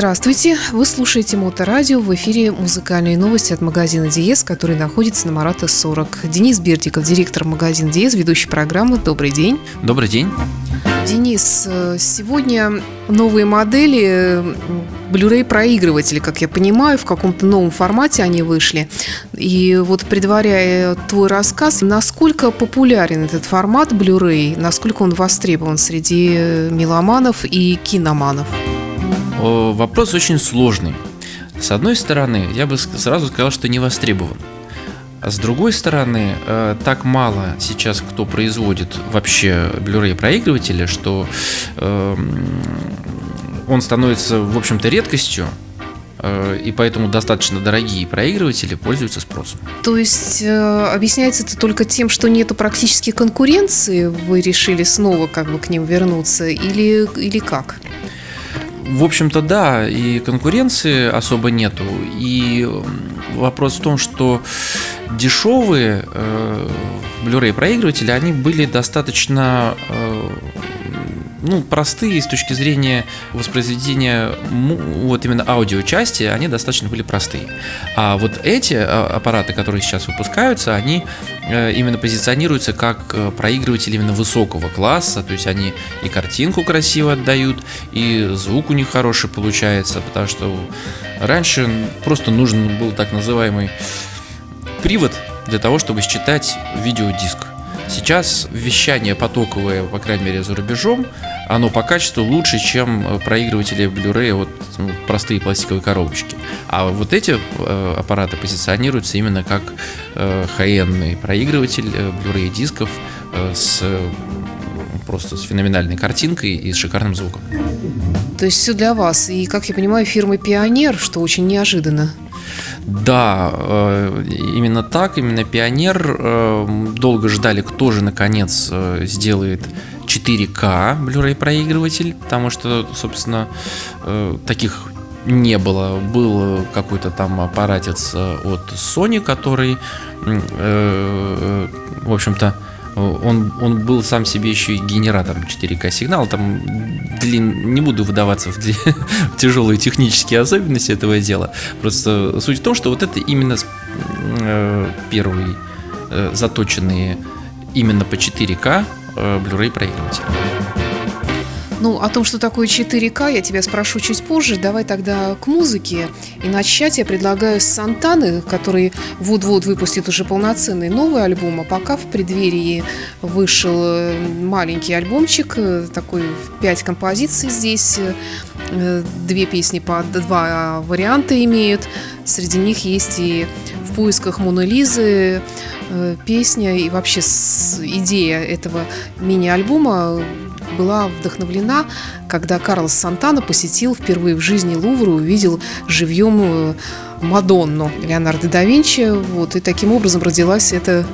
Здравствуйте! Вы слушаете Моторадио. В эфире музыкальные новости от магазина Диез, который находится на Марата 40. Денис Бердиков, директор магазина Диез, ведущий программы. Добрый день. Добрый день. Денис, сегодня новые модели Blu-ray проигрыватели, как я понимаю, в каком-то новом формате они вышли. И вот предваряя твой рассказ, насколько популярен этот формат Blu-ray, насколько он востребован среди меломанов и киноманов? Вопрос очень сложный. С одной стороны, я бы сразу сказал, что не востребован. А с другой стороны, э, так мало сейчас кто производит вообще Blu-ray проигрыватели, что эм, он становится, в общем-то, редкостью, э, и поэтому достаточно дорогие проигрыватели пользуются спросом. То есть э, объясняется это только тем, что нету практически конкуренции, вы решили снова как бы к ним вернуться, или, или как? В общем-то, да, и конкуренции особо нету. И вопрос в том, что дешевые э, Blu-ray проигрыватели, они были достаточно э, ну, простые с точки зрения воспроизведения вот именно аудиочасти, они достаточно были простые. А вот эти а, аппараты, которые сейчас выпускаются, они э, именно позиционируются как э, проигрыватели именно высокого класса, то есть они и картинку красиво отдают, и звук у них хороший получается, потому что раньше просто нужен был так называемый привод для того, чтобы считать видеодиск. Сейчас вещание потоковое, по крайней мере, за рубежом, оно по качеству лучше, чем э, проигрыватели Blu-ray, вот ну, простые пластиковые коробочки. А вот эти э, аппараты позиционируются именно как э, high проигрыватель э, Blu-ray дисков э, с просто с феноменальной картинкой и с шикарным звуком. То есть все для вас. И, как я понимаю, фирмы Пионер, что очень неожиданно. Да, э, именно так, именно Пионер. Э, долго ждали, кто же наконец э, сделает 4К Blu-ray проигрыватель, потому что, собственно, таких не было. Был какой-то там аппаратец от Sony, который, в общем-то, он, он был сам себе еще и генератором 4К сигнала. Там длин, не буду выдаваться в, в тяжелые технические особенности этого дела. Просто суть в том, что вот это именно э, первые э, заточенные именно по 4К э, Blu-ray проигрыватель. Ну, о том, что такое 4К, я тебя спрошу чуть позже. Давай тогда к музыке. И начать я предлагаю с Сантаны, который вот-вот выпустит уже полноценный новый альбом, а пока в преддверии вышел э, маленький альбомчик, э, такой пять композиций здесь, э, две песни по два варианта имеют. Среди них есть и в поисках Моны Лизы песня и вообще идея этого мини-альбома была вдохновлена, когда Карлос Сантана посетил впервые в жизни Лувр и увидел живьем э, Мадонну Леонардо да Винчи. Вот, и таким образом родилась эта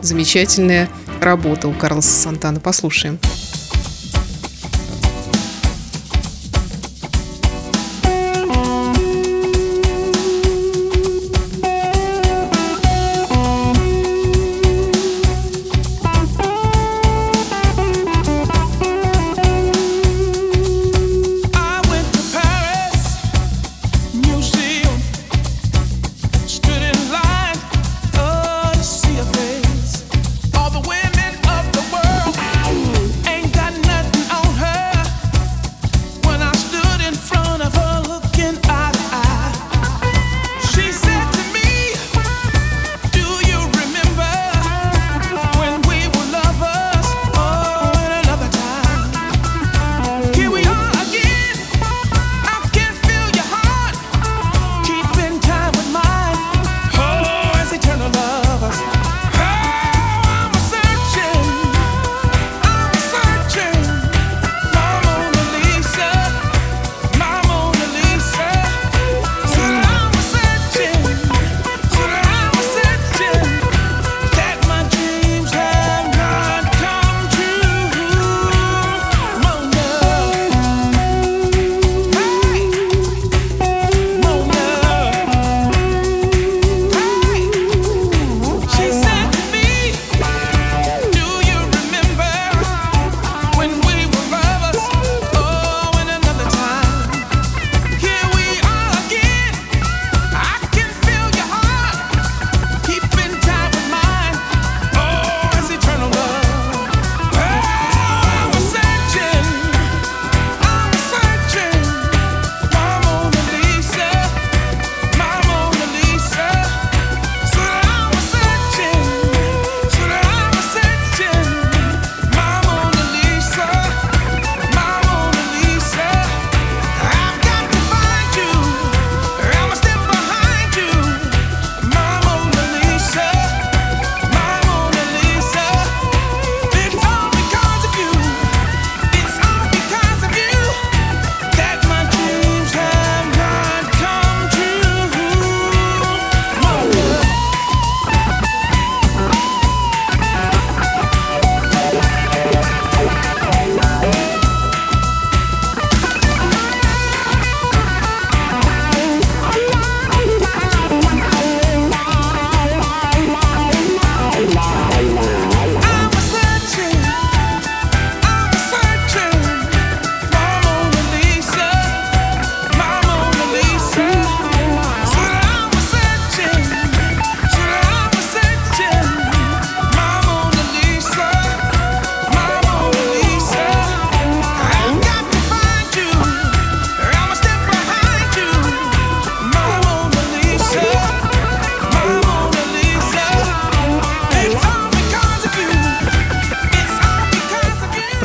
замечательная работа у Карлоса Сантана. Послушаем.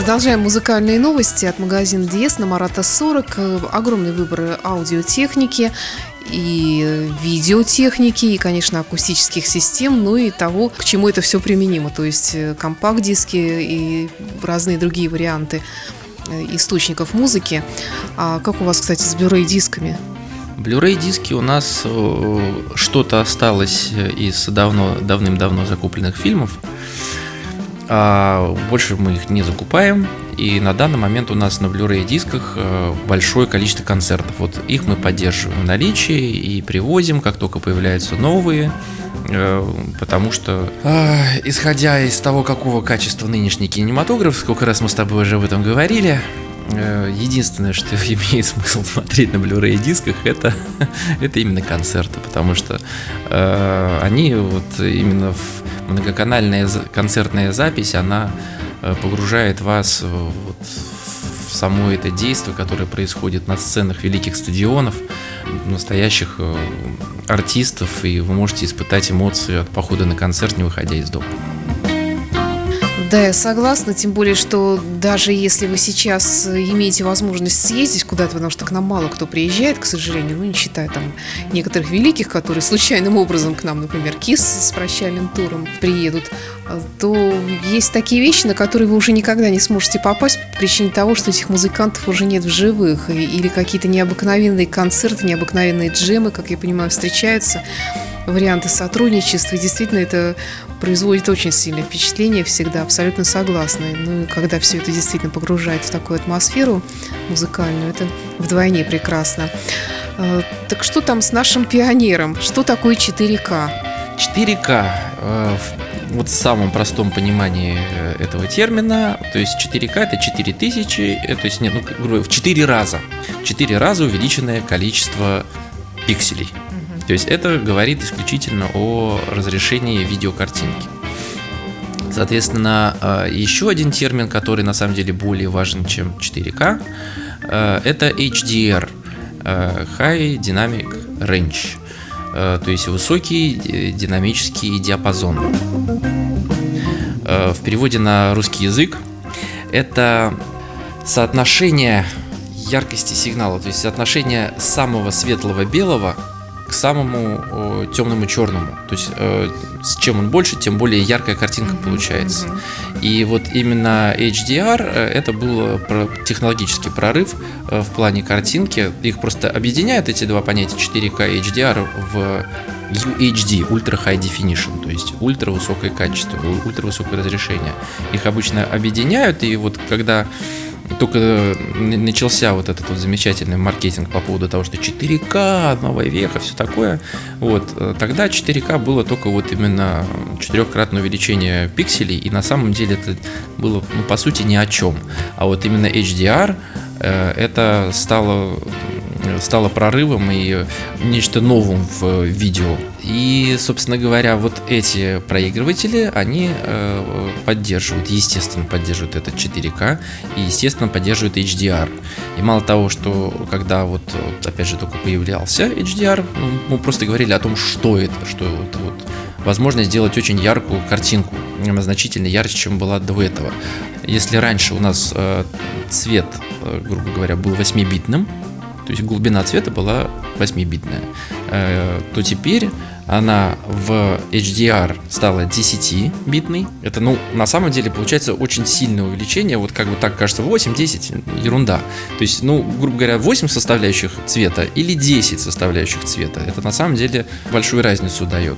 Продолжаем музыкальные новости от магазина Диес на Марата 40. Огромный выбор аудиотехники и видеотехники, и, конечно, акустических систем, ну и того, к чему это все применимо, то есть э, компакт-диски и разные другие варианты э, источников музыки. А как у вас, кстати, с Blu-ray дисками? Blu-ray диски у нас э, что-то осталось из давно, давным-давно закупленных фильмов. А больше мы их не закупаем. И на данный момент у нас на Blu-ray дисках э, большое количество концертов. Вот их мы поддерживаем в наличии и привозим, как только появляются новые. Э, потому что, э, исходя из того, какого качества нынешний кинематограф, сколько раз мы с тобой уже об этом говорили, единственное, что имеет смысл смотреть на Blu-ray дисках, это, это именно концерты, потому что э, они вот именно в многоканальная концертная запись, она э, погружает вас вот в само это действие, которое происходит на сценах великих стадионов, настоящих э, артистов, и вы можете испытать эмоции от похода на концерт, не выходя из дома. Да, я согласна, тем более, что даже если вы сейчас имеете возможность съездить куда-то, потому что к нам мало кто приезжает, к сожалению, ну, не считая там некоторых великих, которые случайным образом к нам, например, КИС с прощальным туром приедут, то есть такие вещи, на которые вы уже никогда не сможете попасть по причине того, что этих музыкантов уже нет в живых, или какие-то необыкновенные концерты, необыкновенные джемы, как я понимаю, встречаются варианты сотрудничества. И действительно, это производит очень сильное впечатление всегда, абсолютно согласна. Ну и когда все это действительно погружает в такую атмосферу музыкальную, это вдвойне прекрасно. А, так что там с нашим пионером? Что такое 4К? 4К э, вот в самом простом понимании э, этого термина, то есть 4К это 4000, э, то есть нет, ну, в 4 раза, в 4 раза увеличенное количество пикселей. То есть это говорит исключительно о разрешении видеокартинки. Соответственно, э, еще один термин, который на самом деле более важен, чем 4К, э, это HDR, э, High Dynamic Range, то есть высокий динамический диапазон. В переводе на русский язык это соотношение яркости сигнала, то есть соотношение самого светлого белого к самому э, темному черному. То есть э, с чем он больше, тем более яркая картинка mm-hmm. получается. Mm-hmm. И вот именно HDR э, это был технологический прорыв э, в плане картинки. Их просто объединяют эти два понятия 4K и HDR в UHD, Ultra High Definition, то есть ультра высокое качество, ультра высокое разрешение. Их обычно объединяют, и вот когда только начался вот этот вот замечательный маркетинг по поводу того, что 4К, новая веха, все такое, вот, э, тогда 4К было только вот именно четырехкратное увеличение пикселей, и на самом деле это было, ну, по сути, ни о чем. А вот именно HDR, э, это стало стало прорывом и нечто новым в видео. И, собственно говоря, вот эти проигрыватели, они э, поддерживают, естественно, поддерживают этот 4К и, естественно, поддерживают HDR. И мало того, что когда вот, вот опять же, только появлялся HDR, ну, мы просто говорили о том, что это, что это вот возможно сделать очень яркую картинку, значительно ярче, чем была до этого. Если раньше у нас э, цвет, э, грубо говоря, был 8-битным, то есть глубина цвета была 8-битная, э, то теперь она в HDR стала 10-битной. Это, ну, на самом деле получается очень сильное увеличение. Вот как бы так кажется, 8-10, ерунда. То есть, ну, грубо говоря, 8 составляющих цвета или 10 составляющих цвета. Это на самом деле большую разницу дает.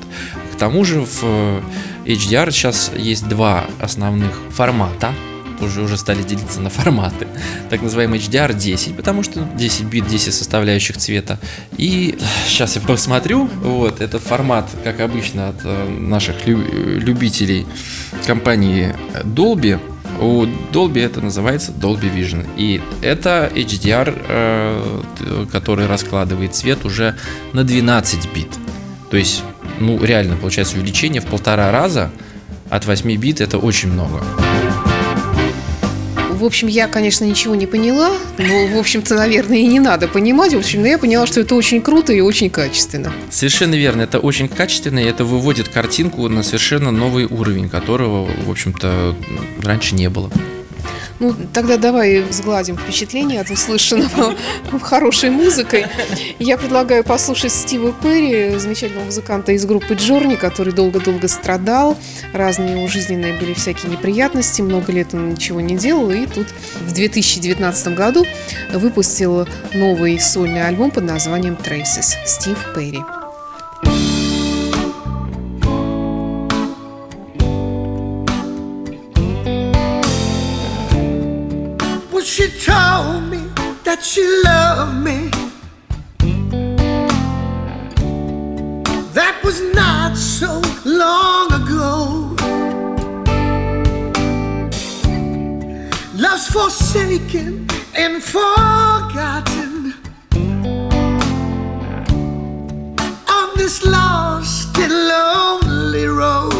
К тому же в HDR сейчас есть два основных формата уже, уже стали делиться на форматы. Так называемый HDR10, потому что 10 бит, 10 составляющих цвета. И сейчас я посмотрю, вот, этот формат, как обычно, от э, наших любителей компании Dolby, у Dolby это называется Dolby Vision. И это HDR, э, который раскладывает цвет уже на 12 бит. То есть, ну, реально, получается увеличение в полтора раза от 8 бит это очень много. В общем, я, конечно, ничего не поняла, но, в общем-то, наверное, и не надо понимать. В общем, но я поняла, что это очень круто и очень качественно. Совершенно верно. Это очень качественно, и это выводит картинку на совершенно новый уровень, которого, в общем-то, раньше не было. Ну, тогда давай сгладим впечатление от услышанного хорошей музыкой. Я предлагаю послушать Стива Перри, замечательного музыканта из группы Джорни, который долго-долго страдал. Разные его жизненные были всякие неприятности, много лет он ничего не делал, и тут в 2019 году выпустил новый сольный альбом под названием Traces. Стив Перри. That you loved me. That was not so long ago. Love's forsaken and forgotten on this lost and lonely road.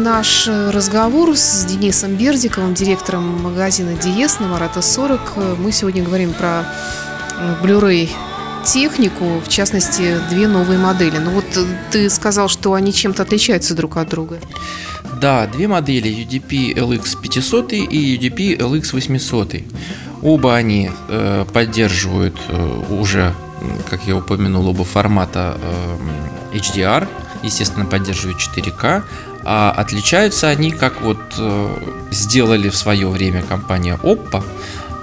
Наш разговор с Денисом Бердиковым, директором магазина Диес на Марата 40. Мы сегодня говорим про э, Blu-ray технику, в частности, две новые модели. Ну вот э, ты сказал, что они чем-то отличаются друг от друга. Да, две модели UDP LX 500 и UDP LX 800. Оба они э, поддерживают э, уже, как я упомянул, оба формата э, HDR, естественно, поддерживают 4К, а отличаются они, как вот э, сделали в свое время компания Oppo,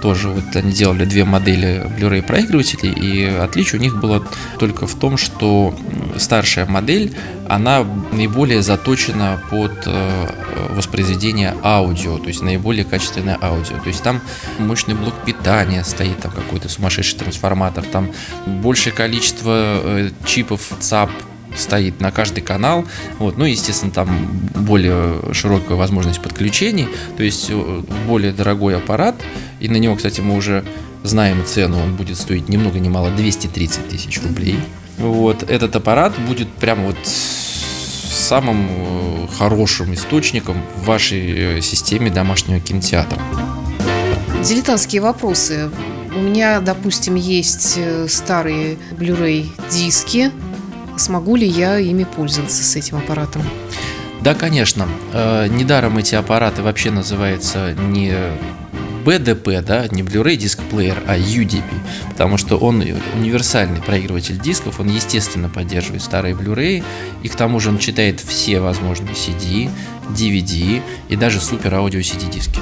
тоже вот они делали две модели Blu-ray проигрывателей, и отличие у них было только в том, что старшая модель, она наиболее заточена под э, воспроизведение аудио, то есть наиболее качественное аудио. То есть там мощный блок питания стоит, там какой-то сумасшедший трансформатор, там большее количество э, чипов ЦАП стоит на каждый канал. Вот. Ну, естественно, там более широкая возможность подключений, то есть э, более дорогой аппарат. И на него, кстати, мы уже знаем цену, он будет стоить ни много ни мало 230 тысяч рублей. Вот. Этот аппарат будет прямо вот самым э, хорошим источником в вашей э, системе домашнего кинотеатра. Дилетантские вопросы. У меня, допустим, есть старые Blu-ray диски. Смогу ли я ими пользоваться с этим аппаратом? Да, конечно. Э, недаром эти аппараты вообще называются не BDP, да, не Blu-ray диск-плеер, а UDP, потому что он универсальный проигрыватель дисков, он, естественно, поддерживает старые Blu-ray, и к тому же он читает все возможные CD, DVD и даже супер аудио CD диски.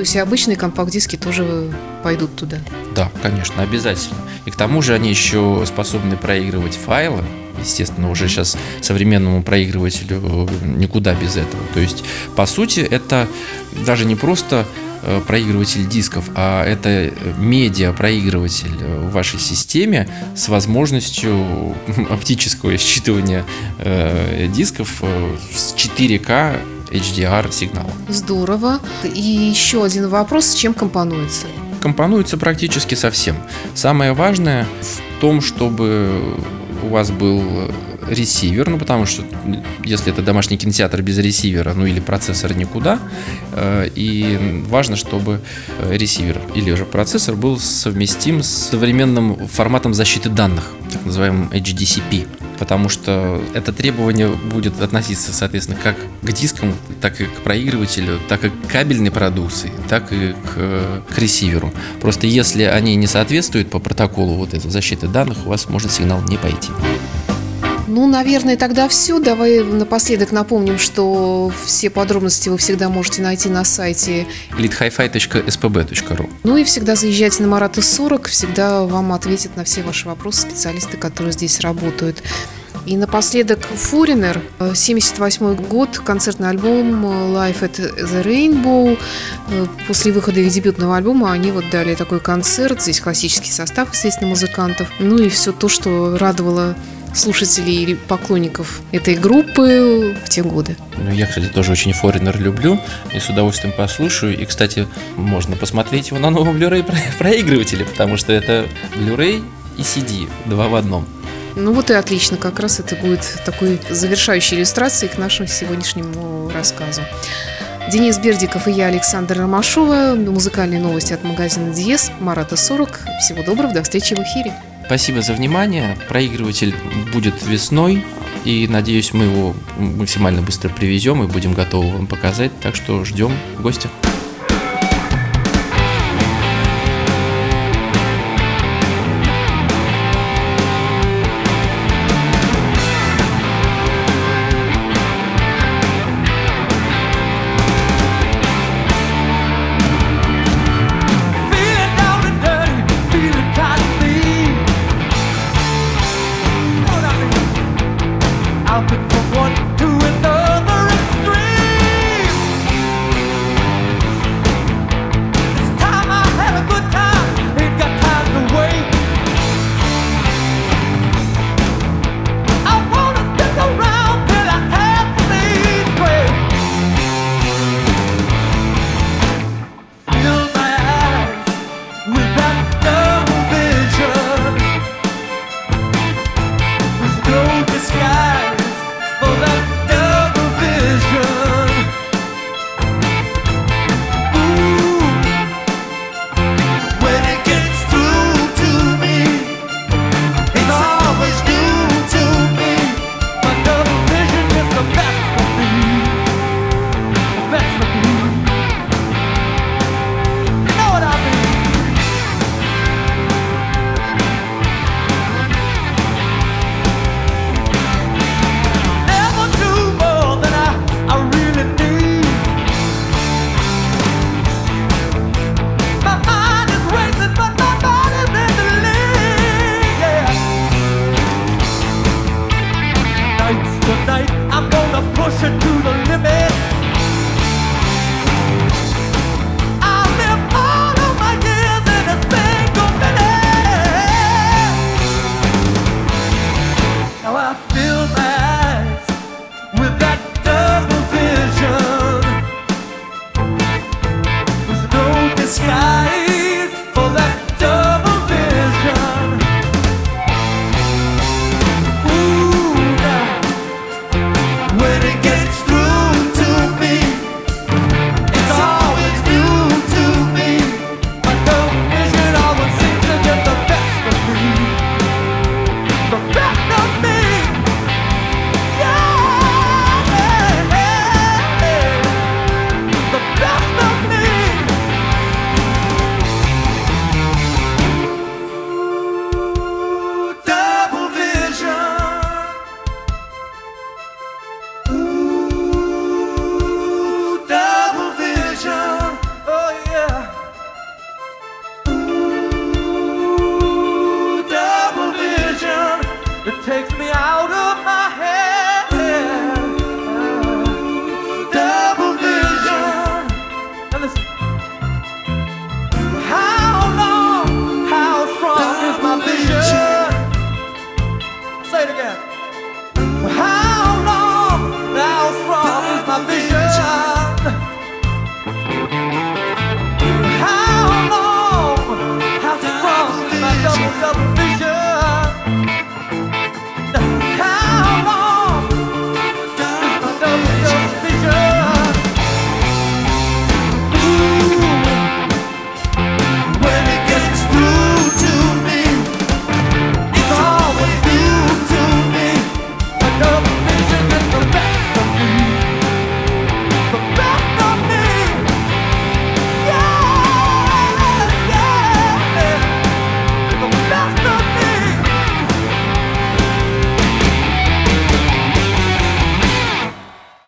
То есть и обычные компакт-диски тоже пойдут туда? Да, конечно, обязательно. И к тому же они еще способны проигрывать файлы, естественно, уже сейчас современному проигрывателю никуда без этого. То есть, по сути, это даже не просто э, проигрыватель дисков, а это медиа-проигрыватель в вашей системе с возможностью оптического считывания э, дисков э, с 4К HDR сигнала. Здорово. И еще один вопрос, с чем компонуется? Компонуется практически совсем. Самое важное в том, чтобы у вас был ресивер, ну потому что если это домашний кинотеатр без ресивера, ну или процессор никуда, э, и важно, чтобы ресивер или же процессор был совместим с современным форматом защиты данных, так называемым HDCP потому что это требование будет относиться, соответственно, как к дискам, так и к проигрывателю, так и к кабельной продукции, так и к, к ресиверу. Просто если они не соответствуют по протоколу вот этой защиты данных, у вас может сигнал не пойти. Ну, наверное, тогда все. Давай напоследок напомним, что все подробности вы всегда можете найти на сайте elitehifi.spb.ru Ну и всегда заезжайте на Марата 40, всегда вам ответят на все ваши вопросы специалисты, которые здесь работают. И напоследок Foreigner, 78 год, концертный альбом Life at the Rainbow. После выхода их дебютного альбома они вот дали такой концерт. Здесь классический состав, естественно, музыкантов. Ну и все то, что радовало слушателей или поклонников этой группы в те годы. Ну, я, кстати, тоже очень Foreigner люблю и с удовольствием послушаю. И, кстати, можно посмотреть его на новом Blu-ray проигрывателе, потому что это Blu-ray и CD, два в одном. Ну вот и отлично, как раз это будет такой завершающей иллюстрацией к нашему сегодняшнему рассказу. Денис Бердиков и я, Александр Ромашова. Музыкальные новости от магазина Диес, Марата 40. Всего доброго, до встречи в эфире. Спасибо за внимание. Проигрыватель будет весной. И надеюсь, мы его максимально быстро привезем и будем готовы вам показать. Так что ждем гостя.